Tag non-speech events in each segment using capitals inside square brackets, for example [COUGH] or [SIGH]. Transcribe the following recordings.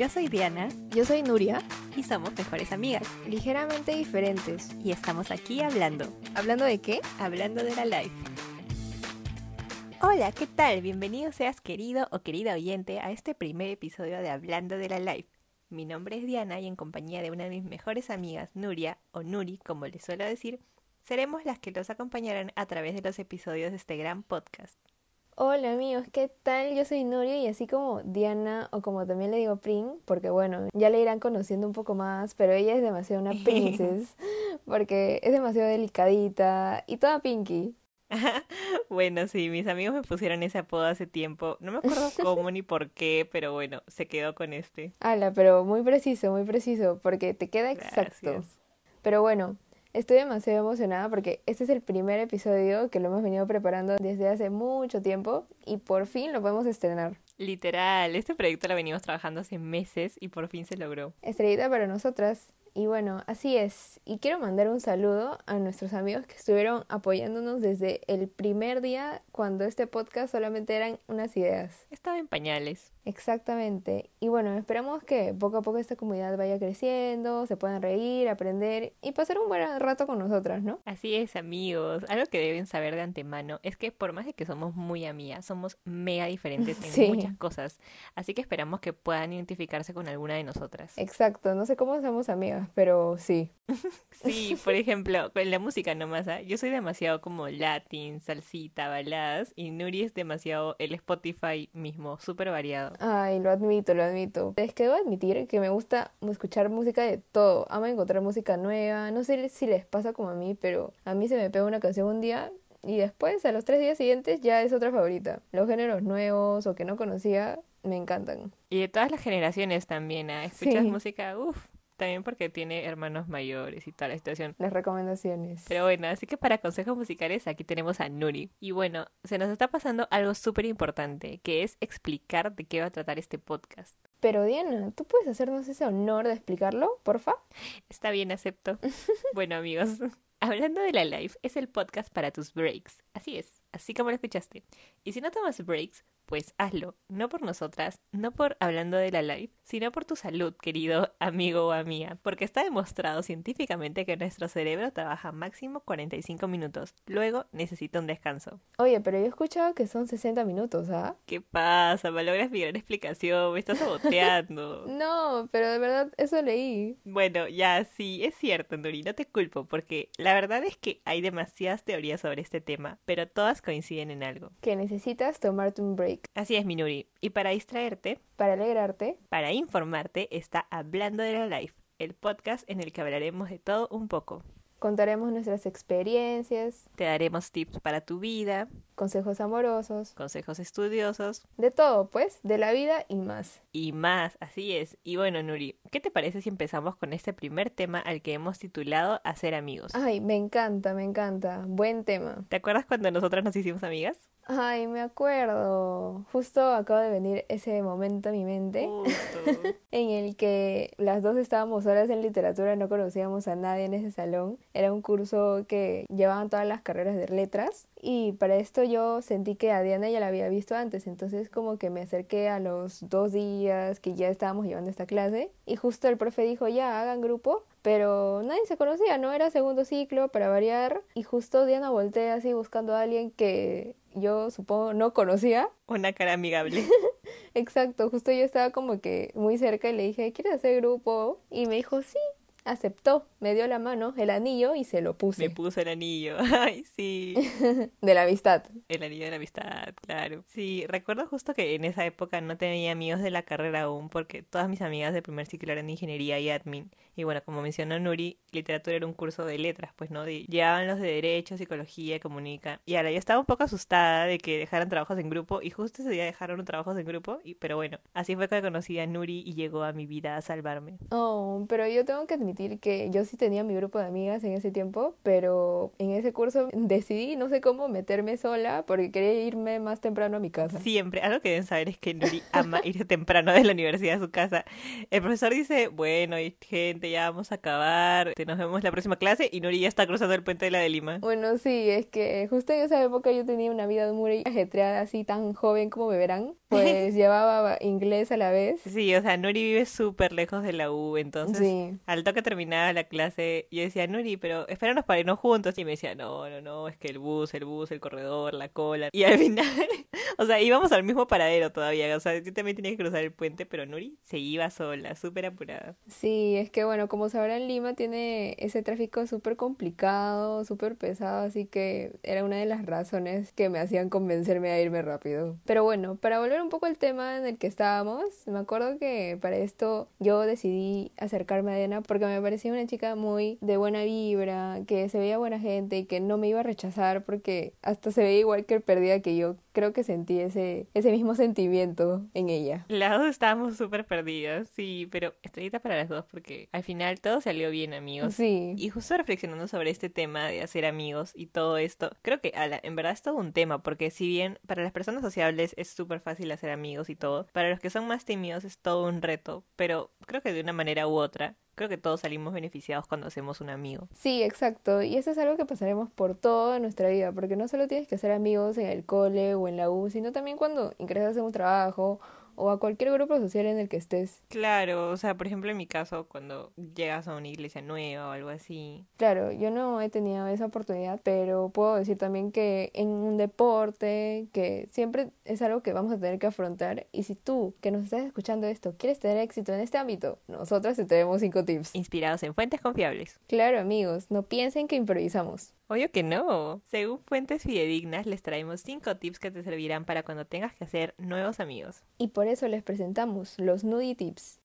Yo soy Diana Yo soy Nuria, y somos mejores amigas. ligeramente diferentes. Y estamos aquí hablando, ¿Hablando de qué? hablando de la life. Hola, ¿qué tal? Bienvenido seas querido o querida oyente a este primer episodio de Hablando de la Life. Mi nombre es Diana y en compañía de una de mis mejores amigas, Nuria, o Nuri, como le suelo decir, seremos las que los acompañarán a través de los episodios de este gran podcast. Hola amigos, ¿qué tal? Yo soy Nuria y así como Diana o como también le digo Prin, porque bueno, ya le irán conociendo un poco más, pero ella es demasiado una [LAUGHS] princess, porque es demasiado delicadita y toda pinky. [LAUGHS] Bueno, sí, mis amigos me pusieron ese apodo hace tiempo. No me acuerdo cómo ni por qué, pero bueno, se quedó con este. Ala, pero muy preciso, muy preciso, porque te queda exacto. Gracias. Pero bueno, estoy demasiado emocionada porque este es el primer episodio que lo hemos venido preparando desde hace mucho tiempo y por fin lo podemos estrenar. Literal, este proyecto lo venimos trabajando hace meses y por fin se logró. Estrellita para nosotras. Y bueno, así es. Y quiero mandar un saludo a nuestros amigos que estuvieron apoyándonos desde el primer día cuando este podcast solamente eran unas ideas. Estaba en pañales. Exactamente. Y bueno, esperamos que poco a poco esta comunidad vaya creciendo, se puedan reír, aprender y pasar un buen rato con nosotras, ¿no? Así es, amigos. Algo que deben saber de antemano es que por más de que somos muy amigas, somos mega diferentes en [LAUGHS] Sí. muchas cosas. Así que esperamos que puedan identificarse con alguna de nosotras. Exacto. No sé cómo somos amigas, pero sí. [LAUGHS] Sí, por ejemplo, con la música nomás, ¿ah? Yo soy demasiado como latin, salsita, baladas y Nuri es demasiado el Spotify mismo, súper variado. Ay, lo admito, lo admito. Es que debo admitir que me gusta escuchar música de todo. Amo encontrar música nueva. No sé si les pasa como a mí, pero a mí se me pega una canción un día y después, a los tres días siguientes, ya es otra favorita. Los géneros nuevos o que no conocía me encantan. Y de todas las generaciones también, ¿ah? Escuchas Sí. música, uff, también porque tiene hermanos mayores y toda la situación. Las recomendaciones. Pero bueno, así que para consejos musicales aquí tenemos a Nuri. Y bueno, se nos está pasando algo súper importante, que es explicar de qué va a tratar este podcast. Pero Diana, ¿tú puedes hacernos ese honor de explicarlo, porfa? Está bien, acepto. [LAUGHS] bueno, amigos, [LAUGHS] hablando de la life, es el podcast para tus breaks. Así es, así como lo escuchaste. Y si no tomas breaks, pues hazlo. No por nosotras, no por hablando de la life, sino por tu salud, querido amigo o amiga. Porque está demostrado científicamente que nuestro cerebro trabaja máximo 45 minutos. Luego necesita un descanso. Oye, pero yo he escuchado que son 60 minutos, ¿ah? ¿Qué pasa? Malogras mi gran explicación, me estás saboteando. [LAUGHS] No, pero de verdad eso leí. Bueno, ya sí, es cierto, Nuri, no te culpo, porque la verdad es que hay demasiadas teorías sobre este tema, pero todas coinciden en algo. Que necesitas tomarte un break Así es, mi Nuri. Y para distraerte, para alegrarte. para informarte, está Hablando de la Life, el podcast en el que hablaremos de todo un poco. Contaremos nuestras experiencias, Te daremos tips para tu vida, consejos amorosos, consejos estudiosos de todo, pues, de la vida y más. y más, así es. Y bueno, Nuri, ¿qué te parece si empezamos con este primer tema al que hemos titulado Hacer amigos? Ay, me encanta, me encanta. Buen tema. ¿Te acuerdas cuando nosotras nos hicimos amigas? Ay, me acuerdo. Justo acaba de venir ese momento a mi mente Justo. [LAUGHS] en el que las dos estábamos horas en literatura, no conocíamos a nadie en ese salón. Era un curso que llevaban todas las carreras de letras y para esto yo sentí que a Diana ya la había visto antes, entonces como que me acerqué a los dos días que ya estábamos llevando esta clase y justo el profe dijo ya hagan grupo, pero nadie se conocía, no era segundo ciclo para variar y justo Diana voltea así buscando a alguien que yo supongo no conocía. Una cara amigable. [LAUGHS] Exacto, justo yo estaba como que muy cerca y le dije, ¿quieres hacer grupo? Y me dijo, sí, aceptó, me dio la mano, el anillo y se lo puse. Me puso el anillo. [LAUGHS] Ay, sí. [LAUGHS] De la amistad. El anillo de la amistad, claro. Sí, recuerdo justo que en esa época no tenía amigos de la carrera aún porque todas mis amigas de primer ciclo eran de ingeniería y admin. Y bueno, como mencionó Nuri, literatura era un curso de letras, pues, ¿no? De, llevaban los de derecho, psicología, comunica. Y ahora yo estaba un poco asustada de que dejaran trabajos en grupo y justo ese día dejaron trabajos en grupo. Y, pero bueno, así fue que conocí a Nuri y llegó a mi vida a salvarme. Oh, pero yo tengo que admitir admitir que yo sí tenía mi grupo de amigas en ese tiempo, pero en ese curso decidí, no sé cómo, meterme sola porque quería irme más temprano a mi casa. Siempre, algo que deben saber es que Nuri ama [LAUGHS] irse temprano de la universidad a su casa. El profesor dice, bueno, gente, ya vamos a acabar, nos vemos la próxima clase y Nuri ya está cruzando el puente de la de Lima. Bueno, sí, es que justo en esa época yo tenía una vida muy ajetreada, así tan joven como me verán, [LAUGHS] pues llevaba inglés a la vez. Sí, o sea, Nuri vive súper lejos de la U, entonces al toque terminaba la clase, yo decía, Nuri, pero espéranos para irnos juntos. Y me decía, no, no, no, es que el bus, el bus, el corredor, la cola. Y al [LAUGHS] final, o sea, íbamos al mismo paradero todavía, o sea, yo también tenía que cruzar el puente, pero Nuri se iba sola, súper apurada. Sí, es que bueno, como sabrán, Lima tiene ese tráfico súper complicado, súper pesado, así que era una de las razones que me hacían convencerme a irme rápido. Pero bueno, para volver un poco al tema en el que estábamos, me acuerdo que para esto yo decidí acercarme a Diana porque me parecía una chica muy de buena vibra, que se veía buena gente y que no me iba a rechazar porque hasta se veía igual que perdida que yo. Creo que sentí ese, ese mismo sentimiento en ella. Las dos estábamos súper perdidas, sí, pero estrellita para las dos porque al final todo salió bien, amigos. Sí. Y justo reflexionando sobre este tema de hacer amigos y todo esto, creo que en verdad es todo un tema porque si bien para las personas sociables es súper fácil hacer amigos y todo, para los que son más tímidos es todo un reto, pero creo que de una manera u otra creo que todos salimos beneficiados cuando hacemos un amigo. Sí, exacto. Y eso es algo que pasaremos por toda nuestra vida, porque no solo tienes que hacer amigos en el cole o en la U, sino también cuando ingresas en un trabajo o a cualquier grupo social en el que estés. Claro, o sea, por ejemplo en mi caso, cuando llegas a una iglesia nueva o algo así. Claro, yo no he tenido esa oportunidad, pero puedo decir también que en un deporte, que siempre es algo que vamos a tener que afrontar. Y si tú, que nos estás escuchando esto, quieres tener éxito en este ámbito, nosotras te tenemos cinco tips. Inspirados en fuentes confiables. Claro, amigos, no piensen que improvisamos. Obvio que no. Según fuentes fidedignas, les traemos 5 tips que te servirán para cuando tengas que hacer nuevos amigos. Y por eso les presentamos los Nudie Tips.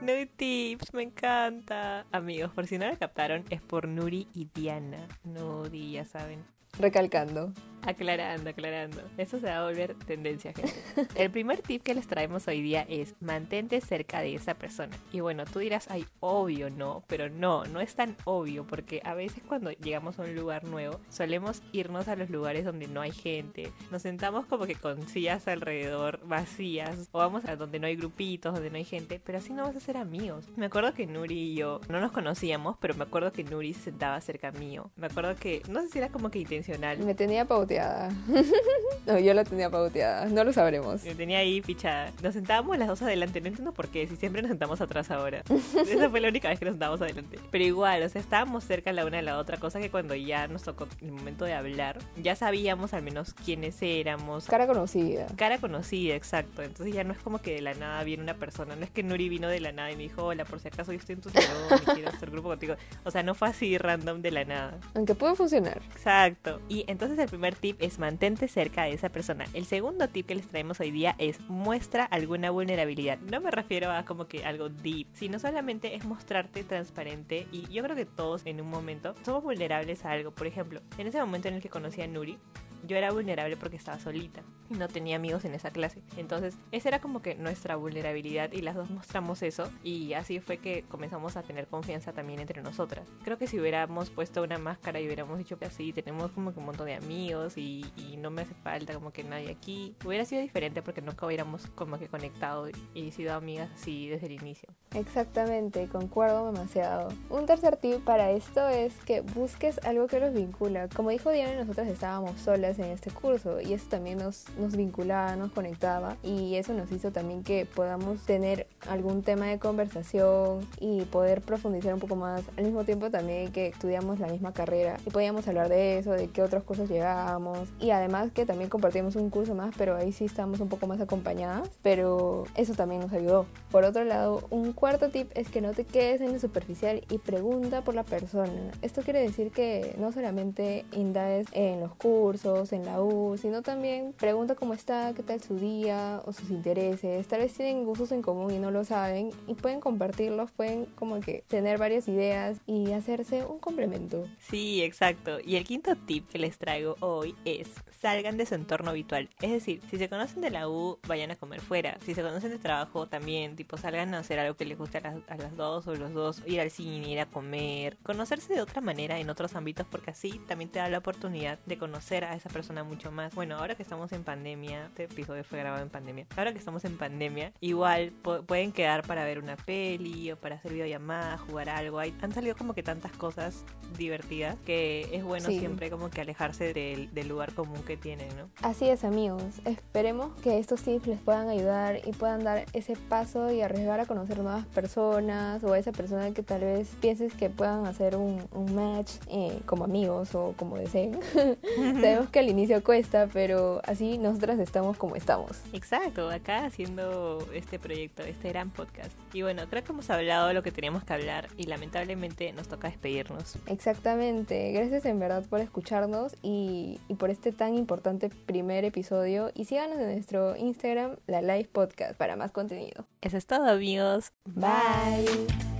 Nudie Tips, me encanta. Amigos, por si no la captaron, es por Nuri y Diana. Nudie, ya saben. Recalcando. Aclarando, aclarando. Eso se va a volver tendencia, gente. [LAUGHS] El primer tip que les traemos hoy día es mantente cerca de esa persona. Y bueno, tú dirás, ay, obvio, no, pero no, no es tan obvio porque a veces cuando llegamos a un lugar nuevo solemos irnos a los lugares donde no hay gente. Nos sentamos como que con sillas alrededor vacías o vamos a donde no hay grupitos, donde no hay gente, pero así no vas a ser amigos. Me acuerdo que Nuri y yo no nos conocíamos, pero me acuerdo que Nuri se sentaba cerca mío. Me acuerdo que, no sé si era como que intencional. Me tenía pauteado [LAUGHS] no, yo la tenía pauteada. No lo sabremos. Me tenía ahí fichada. Nos sentábamos las dos adelante. No entiendo por qué. Si siempre nos sentamos atrás ahora. [LAUGHS] Esa fue la única vez que nos sentábamos adelante. Pero igual, o sea, estábamos cerca la una de la otra. Cosa que cuando ya nos tocó el momento de hablar, ya sabíamos al menos quiénes éramos. Cara conocida. Cara conocida, exacto. Entonces ya no es como que de la nada viene una persona. No es que Nuri vino de la nada y me dijo, hola, por si acaso yo estoy en tu salón y quiero hacer grupo contigo. O sea, no fue así random de la nada. Aunque puede funcionar. Exacto. Y entonces el primer tip es mantente cerca de esa persona. El segundo tip que les traemos hoy día es muestra alguna vulnerabilidad. No me refiero a como que algo deep, sino solamente es mostrarte transparente y yo creo que todos en un momento somos vulnerables a algo. Por ejemplo, en ese momento en el que conocí a Nuri, yo era vulnerable porque estaba solita y no tenía amigos en esa clase. Entonces, esa era como que nuestra vulnerabilidad y las dos mostramos eso y así fue que comenzamos a tener confianza también entre nosotras. Creo que si hubiéramos puesto una máscara y hubiéramos dicho que así tenemos como que un montón de amigos y, no me hace falta como que nadie aquí, hubiera sido diferente porque nunca hubiéramos como que conectado y sido amigas así desde el inicio. Exactamente, concuerdo demasiado. Un tercer tip para esto es que busques algo que los vincula. Como dijo Diana, nosotras estábamos solas en este curso y eso también nos, nos vinculaba, nos conectaba y eso nos hizo también que podamos tener algún tema de conversación y poder profundizar un poco más. Al mismo tiempo también que estudiamos la misma carrera y podíamos hablar de eso, de qué otros cursos llegábamos y además que también compartimos un curso más, pero ahí sí estamos un poco más acompañadas, pero eso también nos ayudó. Por otro lado, un cuarto tip es que no te quedes en lo superficial y pregunta por la persona. Esto quiere decir que no solamente indagues en los cursos, en la U, sino también pregunta cómo está, qué tal su día o sus intereses. Tal vez tienen gustos en común y no lo saben y pueden compartirlos, pueden como que tener varias ideas y hacerse un complemento. Sí, exacto. Y el quinto tip que les traigo hoy es salgan de su entorno habitual. Es decir, si se conocen de la U, vayan a comer fuera. Si se conocen de trabajo, también, tipo, salgan a hacer algo que les guste a las, a las dos o los dos, ir al cine, ir a comer, conocerse de otra manera en otros ámbitos, porque así también te da la oportunidad de conocer a esa persona mucho más. Bueno, ahora que estamos en pandemia, este episodio fue grabado en pandemia, ahora que estamos en pandemia, igual pueden quedar para ver una peli o para hacer videollamada, jugar algo. Hay, han salido como que tantas cosas divertidas que es bueno siempre como que alejarse del, del lugar común que tienen, ¿no? Así es, amigos. Esperemos que estos tips les puedan ayudar y puedan dar ese paso y arriesgar a conocer nuevas personas o a esa persona que tal vez pienses que puedan hacer un, un match eh, como amigos o como deseen. [LAUGHS] Sabemos que al inicio cuesta, pero así nosotras estamos como estamos. Exacto, acá haciendo este proyecto, este gran podcast. Y bueno, creo que hemos hablado lo que teníamos que hablar y lamentablemente nos toca despedirnos. Exactamente, gracias en verdad por escucharnos y, y por este tan importante primer episodio y síganos en nuestro Instagram, la Live Podcast, para más contenido. Eso es todo amigos. Bye.